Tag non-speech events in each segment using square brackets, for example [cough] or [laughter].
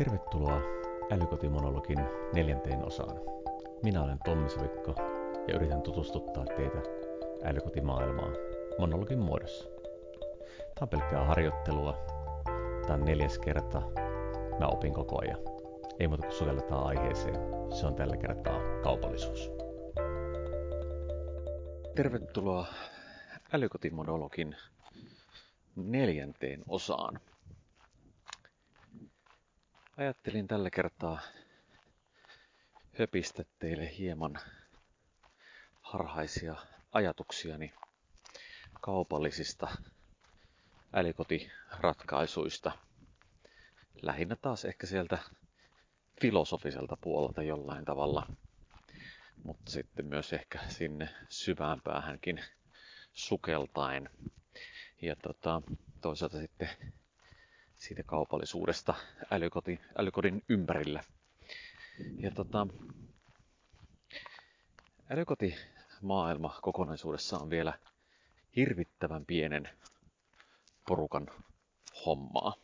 Tervetuloa Älykotimonologin neljänteen osaan. Minä olen Tommi Sovikko ja yritän tutustuttaa teitä älykotimaailmaan monologin muodossa. Tämä on pelkkää harjoittelua. Tämä on neljäs kerta. Mä opin koko ajan. Ei muuta kuin sukelletaan aiheeseen. Se on tällä kertaa kaupallisuus. Tervetuloa älykotimonologin neljänteen osaan. Ajattelin tällä kertaa höpistä teille hieman harhaisia ajatuksiani kaupallisista älikotiratkaisuista. Lähinnä taas ehkä sieltä filosofiselta puolelta jollain tavalla, mutta sitten myös ehkä sinne syvään päähänkin sukeltaen. Ja tota, toisaalta sitten siitä kaupallisuudesta älykoti, älykodin ympärillä. Ja tota, älykotimaailma kokonaisuudessa on vielä hirvittävän pienen porukan hommaa.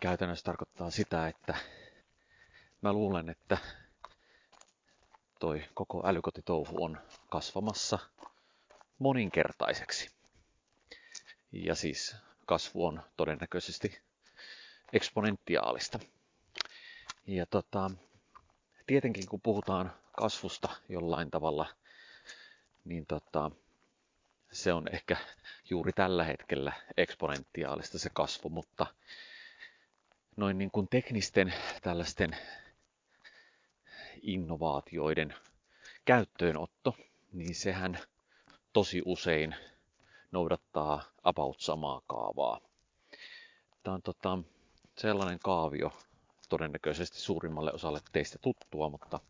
Käytännössä tarkoittaa sitä, että mä luulen, että toi koko älykotitouhu on kasvamassa moninkertaiseksi. Ja siis kasvu on todennäköisesti eksponentiaalista. Ja tota, tietenkin kun puhutaan kasvusta jollain tavalla, niin tota, se on ehkä juuri tällä hetkellä eksponentiaalista se kasvu, mutta noin niin kuin teknisten tällaisten innovaatioiden käyttöönotto, niin sehän tosi usein noudattaa about samaa kaavaa. Tämä on tota, sellainen kaavio, todennäköisesti suurimmalle osalle teistä tuttua, mutta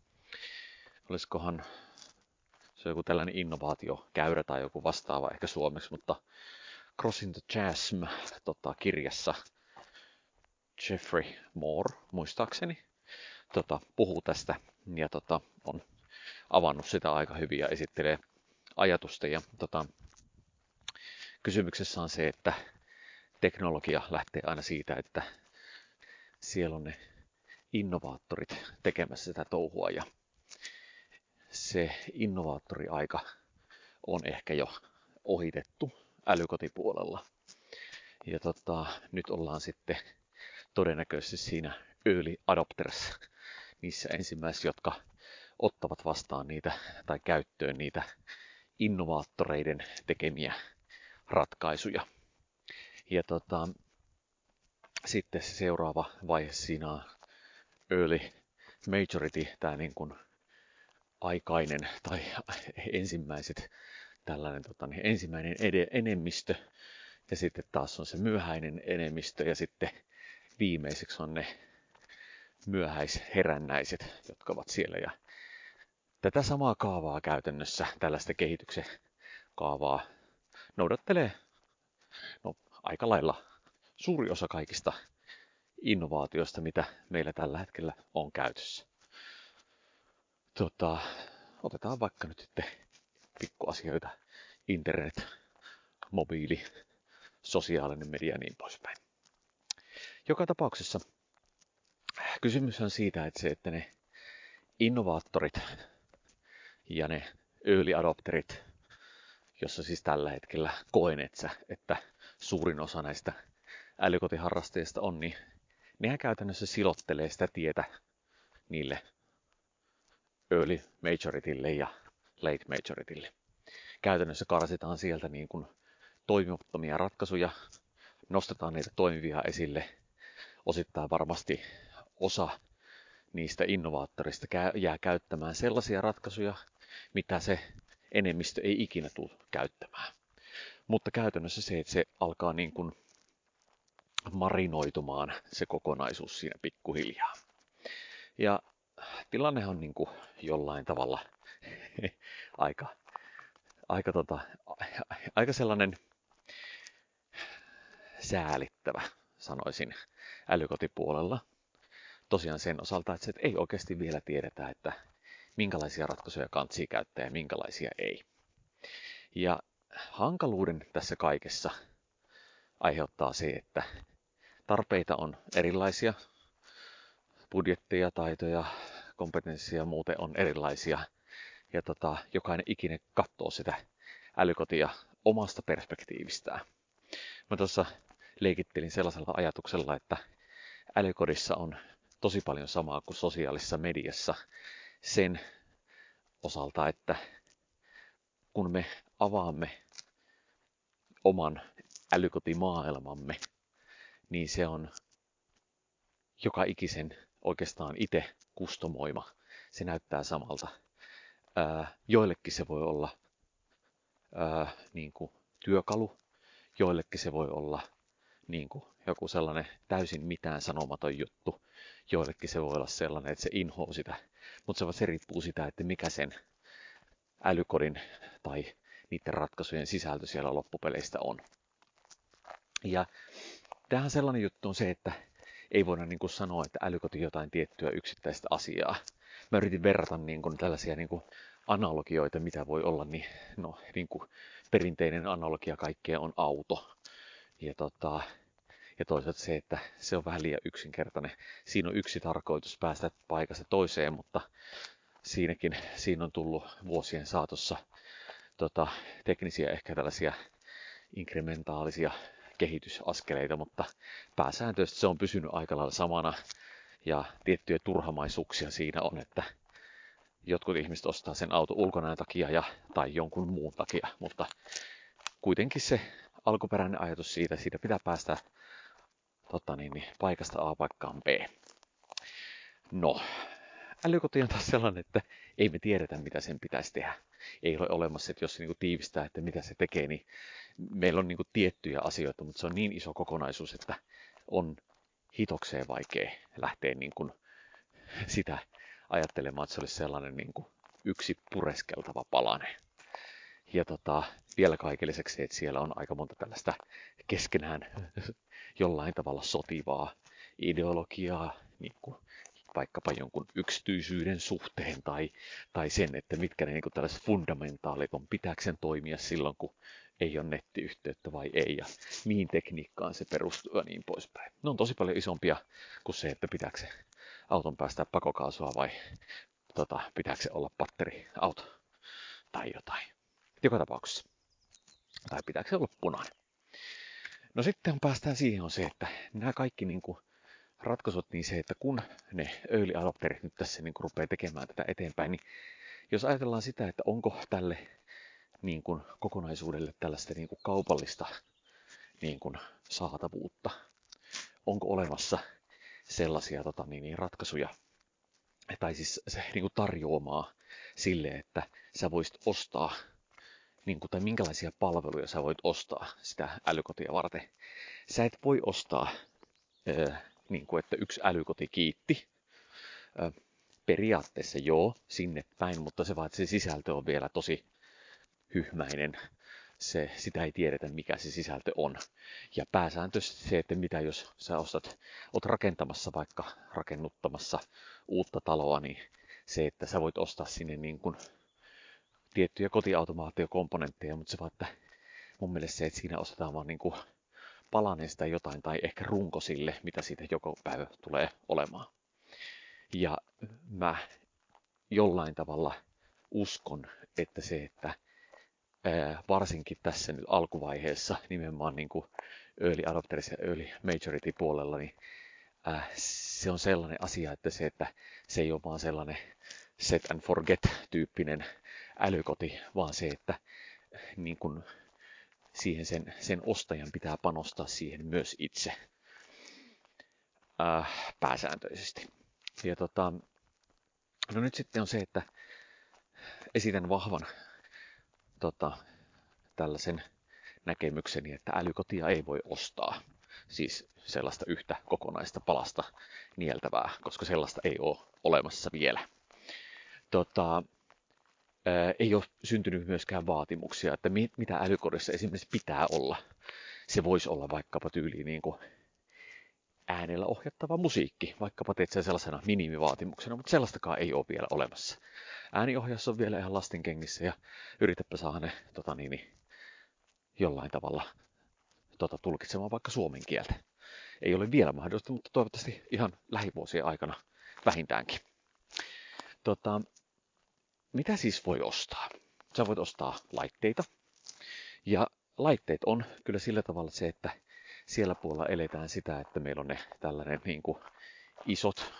olisikohan se joku tällainen innovaatiokäyrä tai joku vastaava ehkä suomeksi, mutta Crossing the Chasm tota, kirjassa Jeffrey Moore, muistaakseni, tota, puhuu tästä ja tota, on avannut sitä aika hyvin ja esittelee ajatusta. Ja tota, kysymyksessä on se, että teknologia lähtee aina siitä, että siellä on ne innovaattorit tekemässä sitä touhua ja se innovaattoriaika on ehkä jo ohitettu älykotipuolella. Ja tota, nyt ollaan sitten todennäköisesti siinä early adopters, niissä ensimmäisissä, jotka ottavat vastaan niitä tai käyttöön niitä innovaattoreiden tekemiä ratkaisuja. Ja tota, sitten se seuraava vaihe siinä on early majority, tämä niin kuin aikainen tai ensimmäiset tällainen tota, niin ensimmäinen ed- enemmistö ja sitten taas on se myöhäinen enemmistö ja sitten viimeiseksi on ne myöhäisherännäiset, jotka ovat siellä. Ja tätä samaa kaavaa käytännössä, tällaista kehityksen kaavaa, noudattelee no, aika lailla suuri osa kaikista innovaatioista, mitä meillä tällä hetkellä on käytössä. Tota, otetaan vaikka nyt sitten pikkuasioita, internet, mobiili, sosiaalinen media ja niin poispäin. Joka tapauksessa kysymys on siitä, että se, että ne innovaattorit ja ne early adopterit jossa siis tällä hetkellä koen, että, että suurin osa näistä älykotiharrastajista on, niin nehän käytännössä silottelee sitä tietä niille early majoritille ja late majoritille. Käytännössä karsitaan sieltä niin kuin toimimattomia ratkaisuja, nostetaan niitä toimivia esille. Osittain varmasti osa niistä innovaattorista jää käyttämään sellaisia ratkaisuja, mitä se enemmistö ei ikinä tule käyttämään. Mutta käytännössä se, että se alkaa niin kuin marinoitumaan se kokonaisuus siinä pikkuhiljaa. Ja tilanne on niin kuin jollain tavalla [laughs] aika, aika, tota, aika sellainen säälittävä, sanoisin, älykotipuolella. Tosiaan sen osalta, että ei oikeasti vielä tiedetä, että minkälaisia ratkaisuja kantsii käyttää ja minkälaisia ei. Ja hankaluuden tässä kaikessa aiheuttaa se, että tarpeita on erilaisia. budjetteja, taitoja, kompetenssia muuten on erilaisia. Ja tota, jokainen ikinen katsoo sitä älykotia omasta perspektiivistään. Mä tuossa leikittelin sellaisella ajatuksella, että älykodissa on tosi paljon samaa kuin sosiaalisessa mediassa sen osalta, että kun me avaamme oman älykotimaailmamme, niin se on joka ikisen oikeastaan itse kustomoima. Se näyttää samalta. Joillekin se voi olla niin kuin työkalu, joillekin se voi olla niin kuin joku sellainen täysin mitään sanomaton juttu, joillekin se voi olla sellainen, että se inhoaa sitä, mutta se, riippuu sitä, että mikä sen älykodin tai niiden ratkaisujen sisältö siellä loppupeleistä on. Ja tähän sellainen juttu on se, että ei voida niin kuin sanoa, että älykoti jotain tiettyä yksittäistä asiaa. Mä yritin verrata niin kuin tällaisia niin kuin analogioita, mitä voi olla, niin, no, niin kuin perinteinen analogia kaikkeen on auto. Ja, tota, ja toisaalta se, että se on vähän liian yksinkertainen. Siinä on yksi tarkoitus päästä paikasta toiseen, mutta siinäkin siinä on tullut vuosien saatossa tota, teknisiä ehkä tällaisia inkrementaalisia kehitysaskeleita, mutta pääsääntöisesti se on pysynyt aika lailla samana ja tiettyjä turhamaisuuksia siinä on, että jotkut ihmiset ostaa sen auto ulkonäön takia ja, tai jonkun muun takia, mutta kuitenkin se alkuperäinen ajatus siitä, siitä pitää päästä tota niin, niin, paikasta A paikkaan B. No, älykoti on taas sellainen, että ei me tiedetä, mitä sen pitäisi tehdä. Ei ole olemassa, että jos se niin tiivistää, että mitä se tekee, niin meillä on niin tiettyjä asioita, mutta se on niin iso kokonaisuus, että on hitokseen vaikea lähteä niin kuin sitä ajattelemaan, että se olisi sellainen niin kuin yksi pureskeltava palane. Ja tota, vielä kaiken lisäksi, että siellä on aika monta tällaista keskenään jollain tavalla sotivaa ideologiaa, niin kuin vaikkapa jonkun yksityisyyden suhteen tai, tai sen, että mitkä ne niin tällaiset fundamentaalit on, pitääkö sen toimia silloin, kun ei ole nettiyhteyttä vai ei, ja mihin tekniikkaan se perustuu ja niin poispäin. Ne on tosi paljon isompia kuin se, että pitääkö se auton päästää pakokaasua vai tota, pitääkö se olla batteriauto tai jotain. Joka tapauksessa. Tai pitääkö se olla punainen. No sitten päästään siihen on se, että nämä kaikki niin kuin ratkaisut, niin se, että kun ne early adopterit nyt tässä niin kuin rupeaa tekemään tätä eteenpäin, niin jos ajatellaan sitä, että onko tälle niin kuin kokonaisuudelle tällaista niin kuin kaupallista niin kuin saatavuutta, onko olemassa sellaisia tota, niin, niin ratkaisuja, tai siis se niin kuin tarjoamaa sille, että sä voisit ostaa, niin kuin, tai minkälaisia palveluja sä voit ostaa sitä älykotia varten. Sä et voi ostaa niin kuin, että yksi älykoti kiitti. Periaatteessa joo, sinne päin, mutta se vaan, että se sisältö on vielä tosi hyhmäinen. Se, sitä ei tiedetä, mikä se sisältö on. Ja pääsääntöisesti se, että mitä jos sä ostat, oot rakentamassa vaikka rakennuttamassa uutta taloa, niin se, että sä voit ostaa sinne niin kuin tiettyjä kotiautomaatiokomponentteja, mutta se vaan, että mun mielestä se, että siinä ostetaan vaan niin kuin palaneesta jotain tai ehkä runko sille, mitä siitä joko päivä tulee olemaan. Ja mä jollain tavalla uskon, että se, että ää, varsinkin tässä nyt alkuvaiheessa nimenomaan niin kuin early adopters ja early majority puolella, niin ää, se on sellainen asia, että se, että se ei ole vaan sellainen set and forget tyyppinen älykoti, vaan se, että niin kuin siihen sen, sen ostajan pitää panostaa siihen myös itse äh, pääsääntöisesti. Ja tota, no nyt sitten on se, että esitän vahvan tota, tällaisen näkemykseni, että älykotia ei voi ostaa. Siis sellaista yhtä kokonaista palasta nieltävää, koska sellaista ei ole olemassa vielä. Tota, ei ole syntynyt myöskään vaatimuksia, että mitä älykodissa esimerkiksi pitää olla. Se voisi olla vaikkapa tyyli niin kuin äänellä ohjattava musiikki, vaikkapa teet sen sellaisena minimivaatimuksena, mutta sellaistakaan ei ole vielä olemassa. Ääniohjaus on vielä ihan lasten kengissä ja yritäpä saada ne tota niin, niin, jollain tavalla tota, tulkitsemaan vaikka suomen kieltä. Ei ole vielä mahdollista, mutta toivottavasti ihan lähivuosien aikana vähintäänkin. Tota, mitä siis voi ostaa? Sä voit ostaa laitteita. Ja laitteet on kyllä sillä tavalla se, että siellä puolella eletään sitä, että meillä on ne tällainen niin kuin isot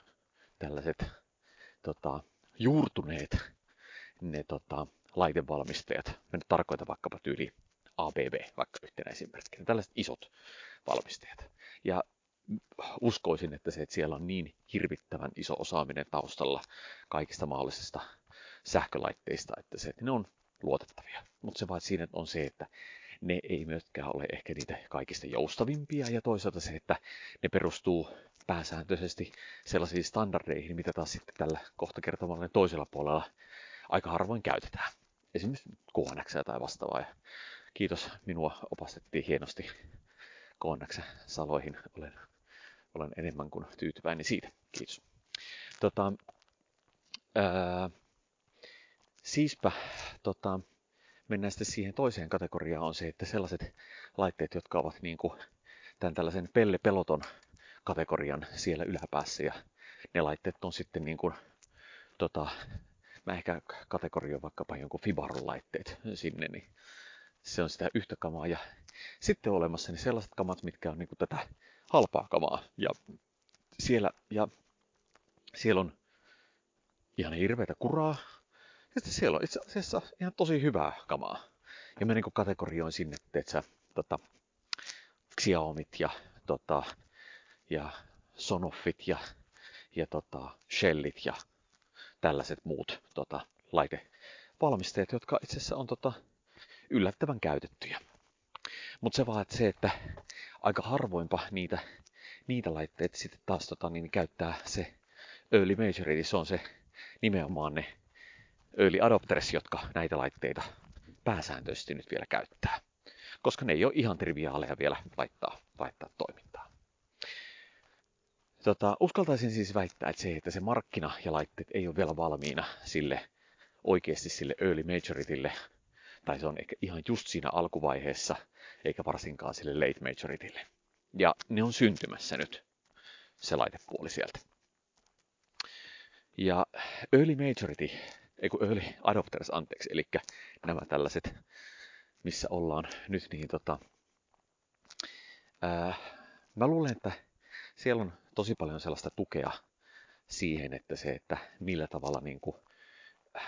tällaiset tota, juurtuneet ne tota, laitevalmistajat. Mä nyt tarkoitan vaikkapa tyyli ABB, vaikka yhtenä esimerkkinä. Tällaiset isot valmistajat. Ja uskoisin, että se, että siellä on niin hirvittävän iso osaaminen taustalla kaikista mahdollisista sähkölaitteista, että se, että ne on luotettavia. Mutta se vaan siinä on se, että ne ei myöskään ole ehkä niitä kaikista joustavimpia ja toisaalta se, että ne perustuu pääsääntöisesti sellaisiin standardeihin, mitä taas sitten tällä kohta kertomalla toisella puolella aika harvoin käytetään. Esimerkiksi KNX tai vastaavaa. Kiitos, minua opastettiin hienosti KNX saloihin. Olen, olen enemmän kuin tyytyväinen siitä. Kiitos. Tota, ää, siispä tota, mennään sitten siihen toiseen kategoriaan on se, että sellaiset laitteet, jotka ovat niin kuin tämän tällaisen pelle peloton kategorian siellä yläpäässä ja ne laitteet on sitten niin kuin, tota, mä ehkä kategorioin vaikkapa jonkun Fibaron laitteet sinne, niin se on sitä yhtä kamaa. Ja sitten on olemassa niin sellaiset kamat, mitkä on niin kuin tätä halpaa kamaa. Ja siellä, ja siellä on ihan hirveätä kuraa. Sitten siellä on itse asiassa ihan tosi hyvää kamaa. Ja mä niin kategorioin sinne, että sä, tota, Xiaomit ja, tota, ja Sonoffit ja, ja tota, Shellit ja tällaiset muut tota, laitevalmisteet, jotka itse asiassa on tota, yllättävän käytettyjä. Mutta se vaan, että se, että aika harvoinpa niitä, niitä laitteita sitten taas tota, niin käyttää se early major, eli se on se nimenomaan ne early adopters, jotka näitä laitteita pääsääntöisesti nyt vielä käyttää. Koska ne ei ole ihan triviaaleja vielä laittaa, laittaa toimintaan. Tota, uskaltaisin siis väittää, että se, että se markkina ja laitteet ei ole vielä valmiina sille oikeasti sille early majoritille, tai se on ehkä ihan just siinä alkuvaiheessa, eikä varsinkaan sille late majoritille. Ja ne on syntymässä nyt, se laitepuoli sieltä. Ja early majority, ei kun early adopters, anteeksi, eli nämä tällaiset, missä ollaan nyt, niin tota, ää, mä luulen, että siellä on tosi paljon sellaista tukea siihen, että se, että millä tavalla, niin kuin,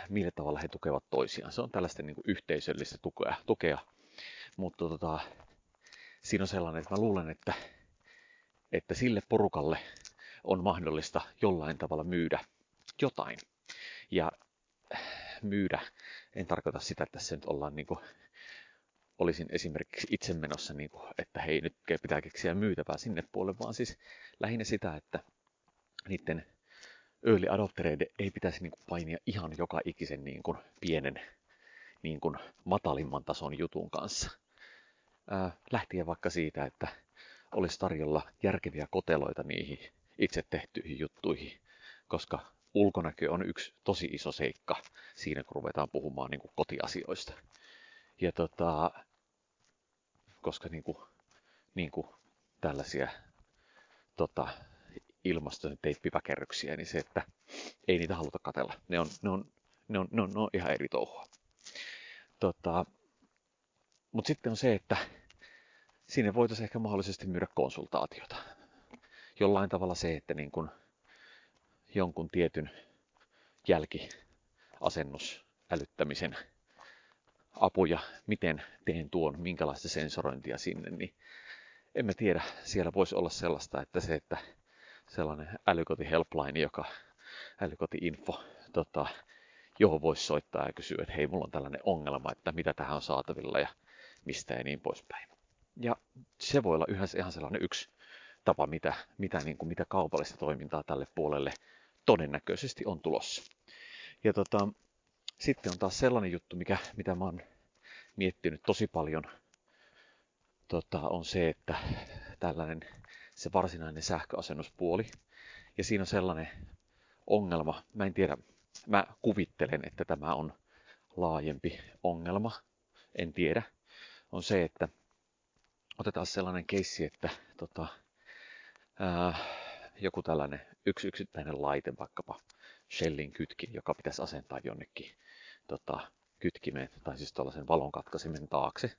millä tavalla he tukevat toisiaan. Se on tällaista niin kuin yhteisöllistä tukea, tukea. mutta tota, siinä on sellainen, että mä luulen, että, että sille porukalle on mahdollista jollain tavalla myydä jotain. Ja myydä, en tarkoita sitä, että tässä nyt ollaan niin kuin olisin esimerkiksi itse menossa, niin kuin, että hei, nyt pitää keksiä myytävää sinne puolelle, vaan siis lähinnä sitä, että niiden early adoptereiden ei pitäisi niin kuin, painia ihan joka ikisen niin kuin, pienen niin kuin, matalimman tason jutun kanssa. Ää, lähtien vaikka siitä, että olisi tarjolla järkeviä koteloita niihin itse tehtyihin juttuihin, koska ulkonäkö on yksi tosi iso seikka siinä, kun ruvetaan puhumaan niin kuin kotiasioista. Ja tota, koska niin kuin, niin kuin tällaisia tota, ilmaston teippiväkerryksiä, niin se, että ei niitä haluta katella. Ne on, ne on, ne on, ne on, ne on ihan eri touhua. Tota, Mutta sitten on se, että sinne voitaisiin ehkä mahdollisesti myydä konsultaatiota. Jollain tavalla se, että niin kun jonkun tietyn jälkiasennus älyttämisen apuja, miten teen tuon, minkälaista sensorointia sinne, niin en mä tiedä, siellä voisi olla sellaista, että se, että sellainen älykoti helpline, joka älykoti-info, tota, johon voisi soittaa ja kysyä, että hei, mulla on tällainen ongelma, että mitä tähän on saatavilla ja mistä ja niin poispäin. Ja se voi olla yhdessä ihan sellainen yksi tapa, mitä, mitä, niin kuin, mitä kaupallista toimintaa tälle puolelle todennäköisesti on tulossa. Ja tota, sitten on taas sellainen juttu, mikä, mitä mä oon miettinyt tosi paljon, tota, on se, että tällainen se varsinainen sähköasennuspuoli. Ja siinä on sellainen ongelma, mä en tiedä, mä kuvittelen, että tämä on laajempi ongelma, en tiedä, on se, että otetaan sellainen keissi, että tota, ää, joku tällainen yksi yksittäinen laite, vaikkapa Shellin kytkin, joka pitäisi asentaa jonnekin tota, kytkimeen, tai siis tuollaisen valonkatkaisemen taakse.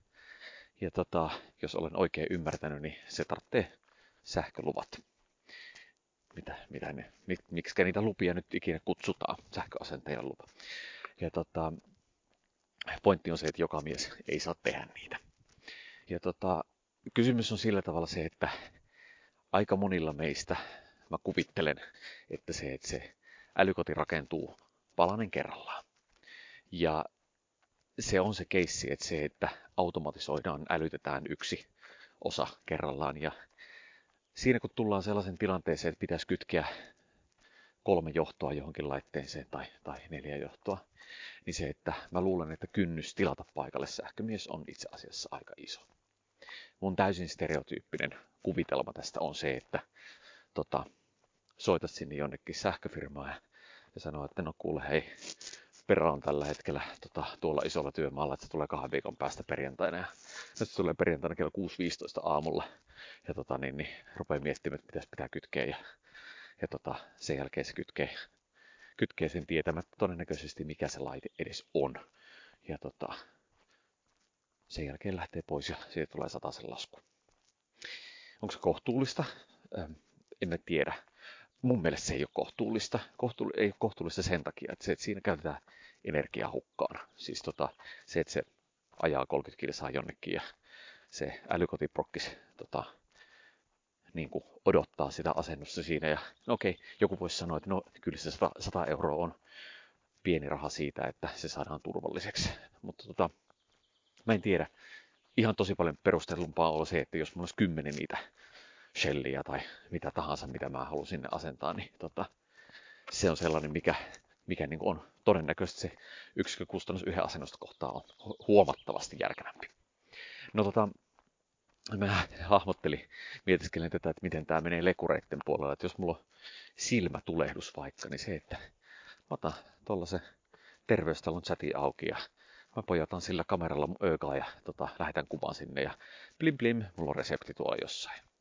Ja tota, jos olen oikein ymmärtänyt, niin se tarvitsee sähköluvat. Mitä, mitä ne, mik, miksi niitä lupia nyt ikinä kutsutaan, sähköasentajan lupa. Ja tota, pointti on se, että joka mies ei saa tehdä niitä. Ja tota, kysymys on sillä tavalla se, että aika monilla meistä, mä kuvittelen, että se, että se älykoti rakentuu palanen kerrallaan. Ja se on se keissi, että se, että automatisoidaan, älytetään yksi osa kerrallaan. Ja siinä kun tullaan sellaisen tilanteeseen, että pitäisi kytkeä kolme johtoa johonkin laitteeseen tai, tai neljä johtoa, niin se, että mä luulen, että kynnys tilata paikalle sähkömies on itse asiassa aika iso. Mun täysin stereotyyppinen kuvitelma tästä on se, että tota, soitat sinne jonnekin sähköfirmaan ja, ja sanoo, että no kuule hei, perä on tällä hetkellä tota, tuolla isolla työmaalla, että se tulee kahden viikon päästä perjantaina. Ja nyt se tulee perjantaina kello 6.15 aamulla. Ja tota, niin, niin, rupeaa miettimään, että pitäisi pitää kytkeä. Ja, ja tota, sen jälkeen se kytkee, kytkee sen tietämättä todennäköisesti, mikä se laite edes on. Ja tota, sen jälkeen lähtee pois ja siitä tulee sen lasku. Onko se kohtuullista? Ähm, en tiedä mun mielestä se ei ole kohtuullista. Kohtuull- ei ole kohtuullista sen takia, että, se, että siinä käytetään energiaa hukkaan. Siis tota, se, että se ajaa 30 kilsaa jonnekin ja se älykotiprokkis tota, niin kuin odottaa sitä asennusta siinä. Ja no okei, joku voisi sanoa, että no kyllä se 100, 100 euroa on pieni raha siitä, että se saadaan turvalliseksi. Mutta tota, mä en tiedä. Ihan tosi paljon perustelumpaa on se, että jos mulla olisi kymmenen niitä shelliä tai mitä tahansa, mitä mä haluan sinne asentaa, niin tota, se on sellainen, mikä, mikä niin on todennäköisesti se yksikkökustannus yhden asennosta kohtaa on huomattavasti järkevämpi. No tota, mä hahmottelin, mietiskelin tätä, että miten tämä menee lekureitten puolella, että jos mulla on silmätulehdus vaikka, niin se, että mä otan tuollaisen terveystalon chatin auki ja mä pojotan sillä kameralla öökaa ja tota, lähetän kuvan sinne ja blim blim, mulla on resepti tuolla jossain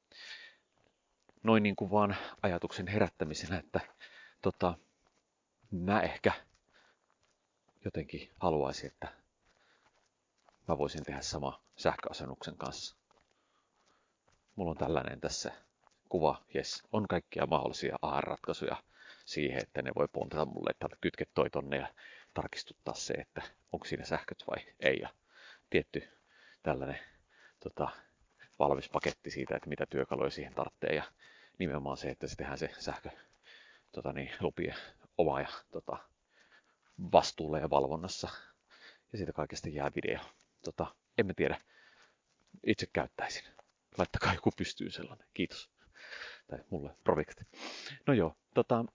noin niin kuin vaan ajatuksen herättämisenä, että tota, mä ehkä jotenkin haluaisin, että mä voisin tehdä sama sähköasennuksen kanssa. Mulla on tällainen tässä kuva, jes, on kaikkia mahdollisia AR-ratkaisuja siihen, että ne voi pontata mulle, että kytke toi tonne ja tarkistuttaa se, että onko siinä sähköt vai ei. Ja tietty tällainen tota, valmis paketti siitä, että mitä työkaluja siihen tarvitsee ja nimenomaan se, että se tehdään se sähkö tota niin, lupien oma ja tota, vastuulla ja valvonnassa. Ja siitä kaikesta jää video. Tota, emme tiedä. Itse käyttäisin. Laittakaa joku pystyy sellainen. Kiitos. Tai mulle projekti. No joo, tota,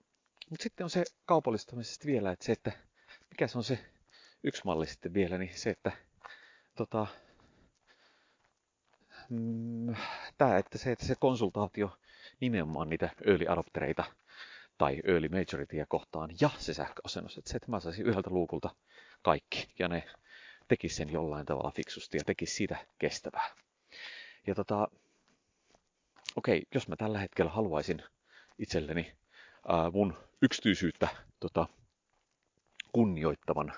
mutta sitten on se kaupallistamisesta vielä, että se, että mikä se on se yksi malli sitten vielä, niin se, että tota, mm, tämä, että se, että se konsultaatio nimenomaan niitä early adoptereita tai early majorityä kohtaan ja se sähköasennus. Että se, että mä saisin yhdeltä luukulta kaikki ja ne tekisi sen jollain tavalla fiksusti ja tekisi siitä kestävää. Ja tota, okei, jos mä tällä hetkellä haluaisin itselleni ää, mun yksityisyyttä tota, kunnioittavan,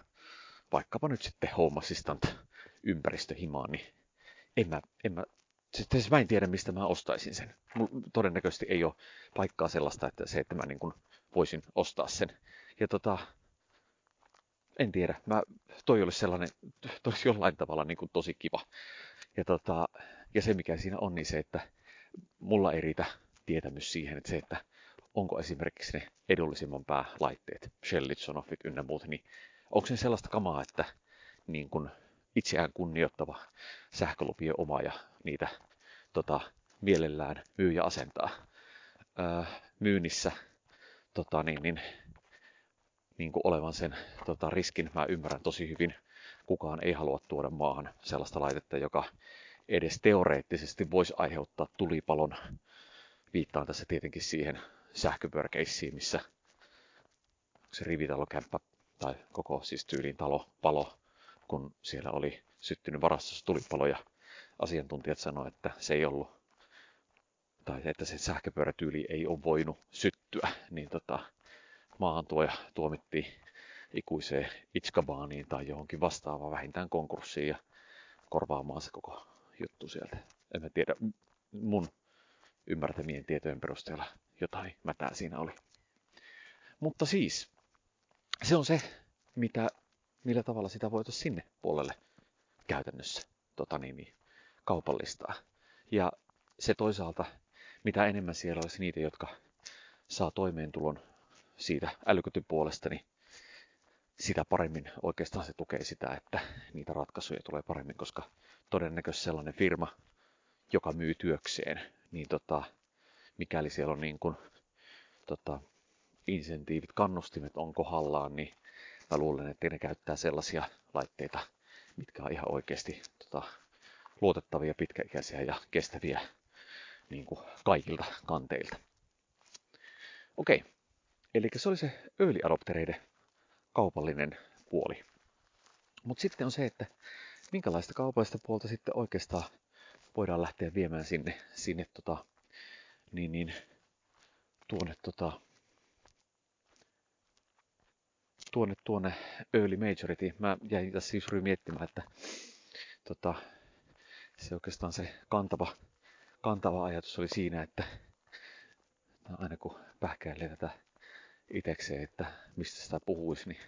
vaikkapa nyt sitten Home Assistant ympäristöhimaan, niin en mä, en mä sitten mä en tiedä, mistä mä ostaisin sen. Mulla todennäköisesti ei ole paikkaa sellaista, että se, että mä niin kuin voisin ostaa sen. Ja tota, en tiedä, mä, toi olisi sellainen, toi olisi jollain tavalla niin kuin tosi kiva. Ja, tota, ja se mikä siinä on, niin se, että mulla ei riitä tietämys siihen, että se, että onko esimerkiksi ne edullisimman päälaitteet, Shellit, Sonoffit ynnä muut, niin onko se sellaista kamaa, että niin kuin itseään kunnioittava sähkölupien oma ja niitä tota, mielellään myy ja asentaa. Öö, myynnissä tota, niin, niin, niin kuin olevan sen tota, riskin mä ymmärrän tosi hyvin. Kukaan ei halua tuoda maahan sellaista laitetta, joka edes teoreettisesti voisi aiheuttaa tulipalon. Viittaan tässä tietenkin siihen sähköpörkeissiin, missä se rivitalokämppä tai koko siis tyylin talo palo kun siellä oli syttynyt varastossa tulipalo ja asiantuntijat sanoivat, että se ei ollut tai että se sähköpyörätyyli ei ole voinut syttyä, [laughs] niin tota, maahantuoja tuomittiin ikuiseen Itskabaaniin tai johonkin vastaavaan vähintään konkurssiin ja korvaamaan se koko juttu sieltä. En mä tiedä, mun ymmärtämien tietojen perusteella jotain mätää siinä oli. Mutta siis, se on se, mitä, millä tavalla sitä voitaisiin sinne puolelle käytännössä tota niin, niin, kaupallistaa. Ja se toisaalta, mitä enemmän siellä olisi niitä, jotka saa toimeentulon siitä älykotipuolesta, niin sitä paremmin oikeastaan se tukee sitä, että niitä ratkaisuja tulee paremmin, koska todennäköisesti sellainen firma, joka myy työkseen, niin tota, mikäli siellä on niin kuin, tota, insentiivit, kannustimet on kohdallaan, niin mä luulen, että ne käyttää sellaisia laitteita, mitkä on ihan oikeasti tota, luotettavia, pitkäikäisiä ja kestäviä niin kuin kaikilta kanteilta. Okei, eli se oli se early adoptereiden kaupallinen puoli. Mutta sitten on se, että minkälaista kaupallista puolta sitten oikeastaan voidaan lähteä viemään sinne, sinne tota, niin, niin, tuonne, tota, tuonne, tuonne early majority. Mä jäin tässä siis miettimään, että tota, se oikeastaan se kantava, kantava ajatus oli siinä, että aina kun pähkäilee tätä itekseen, että mistä sitä puhuisi, niin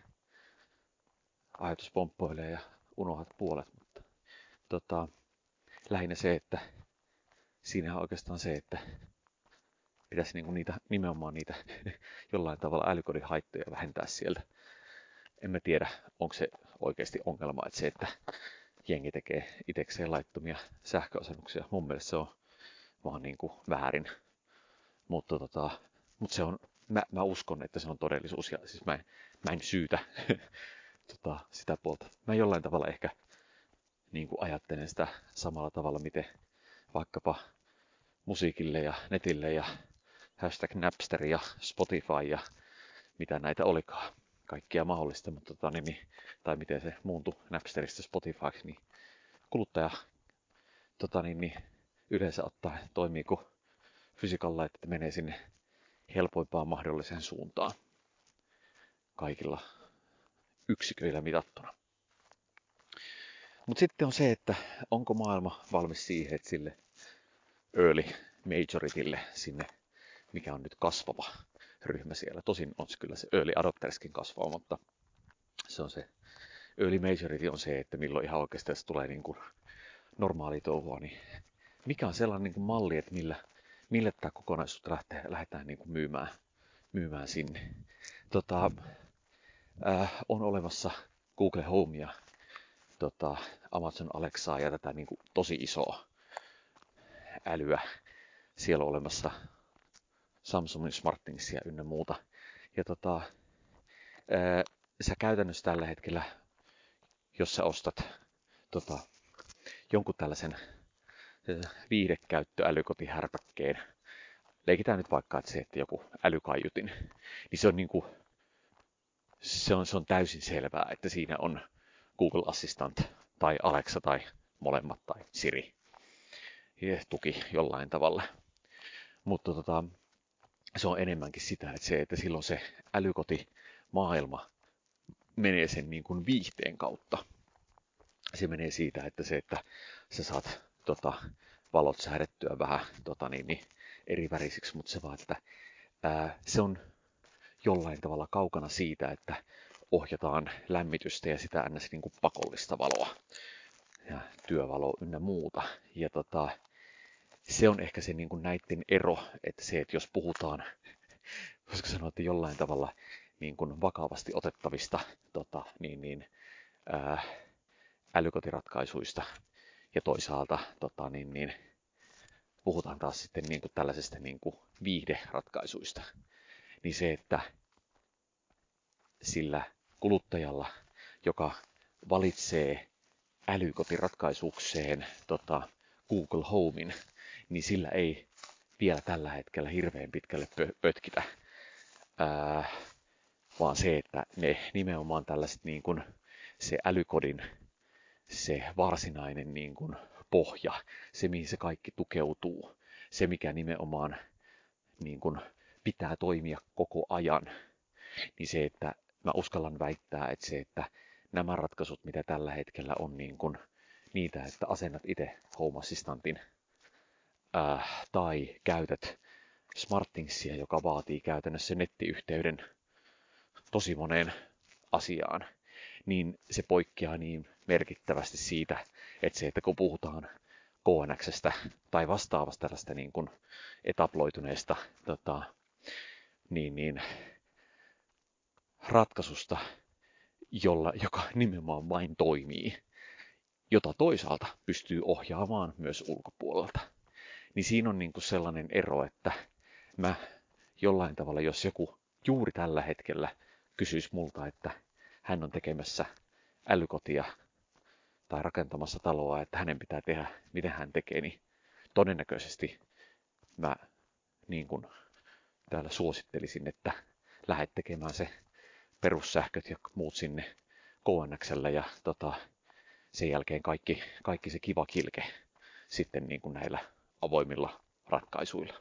ajatus pomppoilee ja unohdat puolet. Mutta tota, lähinnä se, että siinä on oikeastaan se, että pitäisi niinku niitä, nimenomaan niitä [laughs] jollain tavalla älykodin haittoja vähentää sieltä. En mä tiedä, onko se oikeasti ongelma, että se, että jengi tekee itekseen laittomia sähköasennuksia. Mun mielestä se on vaan niin kuin väärin. Mutta tota, mutta se on, mä, mä, uskon, että se on todellisuus ja siis mä en, mä en syytä [laughs] tota, sitä puolta. Mä jollain tavalla ehkä niin kuin ajattelen sitä samalla tavalla, miten vaikkapa musiikille ja netille ja hashtag Napster ja Spotify ja mitä näitä olikaan. Kaikkia mahdollista, mutta tota, niin tai miten se muuntui Napsterista Spotifyksi, niin kuluttaja tota, niin, niin, yleensä ottaen toimii kuin fysiikalla, että menee sinne helpoimpaan mahdolliseen suuntaan kaikilla yksiköillä mitattuna. Mutta sitten on se, että onko maailma valmis siihen, että sille early majoritille sinne, mikä on nyt kasvava ryhmä siellä. Tosin on se kyllä se early adopterskin kasvaa, mutta se on se early majority on se, että milloin ihan oikeasti tässä tulee niin kuin normaali touhua, niin mikä on sellainen niin kuin malli, että millä, millä tämä kokonaisuutta lähtee, lähdetään niin kuin myymään, myymään sinne. Tota, äh, on olemassa Google Homea, tota, Amazon Alexaa ja tätä niin kuin tosi isoa älyä. Siellä on olemassa Samsungin SmartThingsia ynnä muuta. Ja tota, ää, sä käytännössä tällä hetkellä, jos sä ostat tota, jonkun tällaisen viihdekäyttöälykotihärpäkkeen, leikitään nyt vaikka, että se, että joku älykaiutin, niin se on, niin kuin, se on, se on täysin selvää, että siinä on Google Assistant tai Alexa tai molemmat tai Siri tuki jollain tavalla. Mutta tota, se on enemmänkin sitä, että se, että silloin se älykoti maailma menee sen niin kuin viihteen kautta. Se menee siitä, että se, että sä saat tota, valot säädettyä vähän tota, niin, niin, eri värisiksi, mutta se vaan, että ää, se on jollain tavalla kaukana siitä, että ohjataan lämmitystä ja sitä ns. Niin kuin pakollista valoa ja työvalo ynnä muuta. Ja tota, se on ehkä se niin kuin näiden ero, että se, että jos puhutaan, [laughs] voisiko sanoa, että jollain tavalla niin kuin vakavasti otettavista tota, niin, niin, ää, älykotiratkaisuista ja toisaalta tota, niin, niin, puhutaan taas sitten niin kuin tällaisesta niin kuin viihderatkaisuista, niin se, että sillä kuluttajalla, joka valitsee älykotiratkaisukseen tota, Google Homein, niin sillä ei vielä tällä hetkellä hirveän pitkälle pötkitä. Ää, vaan se, että ne nimenomaan tällaiset niin kuin se älykodin se varsinainen niin kuin pohja, se mihin se kaikki tukeutuu, se, mikä nimenomaan niin kuin pitää toimia koko ajan, niin se, että mä uskallan väittää, että se, että nämä ratkaisut, mitä tällä hetkellä on niin kuin niitä, että asennat itse Home Assistantin äh, tai käytät SmartThingsia, joka vaatii käytännössä nettiyhteyden tosi moneen asiaan, niin se poikkeaa niin merkittävästi siitä, että se, että kun puhutaan KNXstä tai vastaavasta tällaista niin kuin etaploituneesta tota, niin, niin, ratkaisusta, jolla, joka nimenomaan vain toimii, jota toisaalta pystyy ohjaamaan myös ulkopuolelta. Niin siinä on niin kuin sellainen ero, että mä jollain tavalla, jos joku juuri tällä hetkellä kysyisi multa, että hän on tekemässä älykotia tai rakentamassa taloa, että hänen pitää tehdä, miten hän tekee, niin todennäköisesti mä niin kuin täällä suosittelisin, että lähdet tekemään se perussähköt ja muut sinne KNXlle ja tota, sen jälkeen kaikki, kaikki se kiva kilke sitten niin kuin näillä avoimilla ratkaisuilla.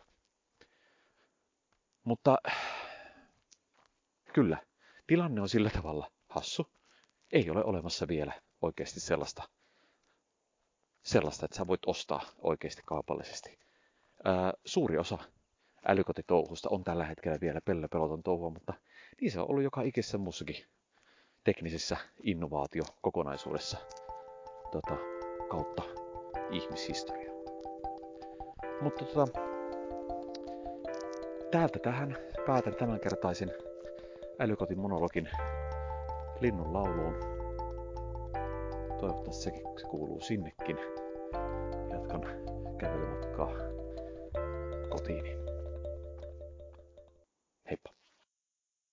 Mutta kyllä, tilanne on sillä tavalla hassu. Ei ole olemassa vielä oikeasti sellaista, sellaista että sä voit ostaa oikeasti kaupallisesti. Ää, suuri osa älykotitouhusta on tällä hetkellä vielä pellepeloton touhua, mutta niin se on ollut joka ikisessä muussakin teknisessä innovaatiokokonaisuudessa tota, kautta ihmishistoria. Mutta tota, täältä tähän päätän tämänkertaisen älykotin monologin linnun lauluun. Toivottavasti se, se kuuluu sinnekin. Jatkan kävelymatkaa kotiin.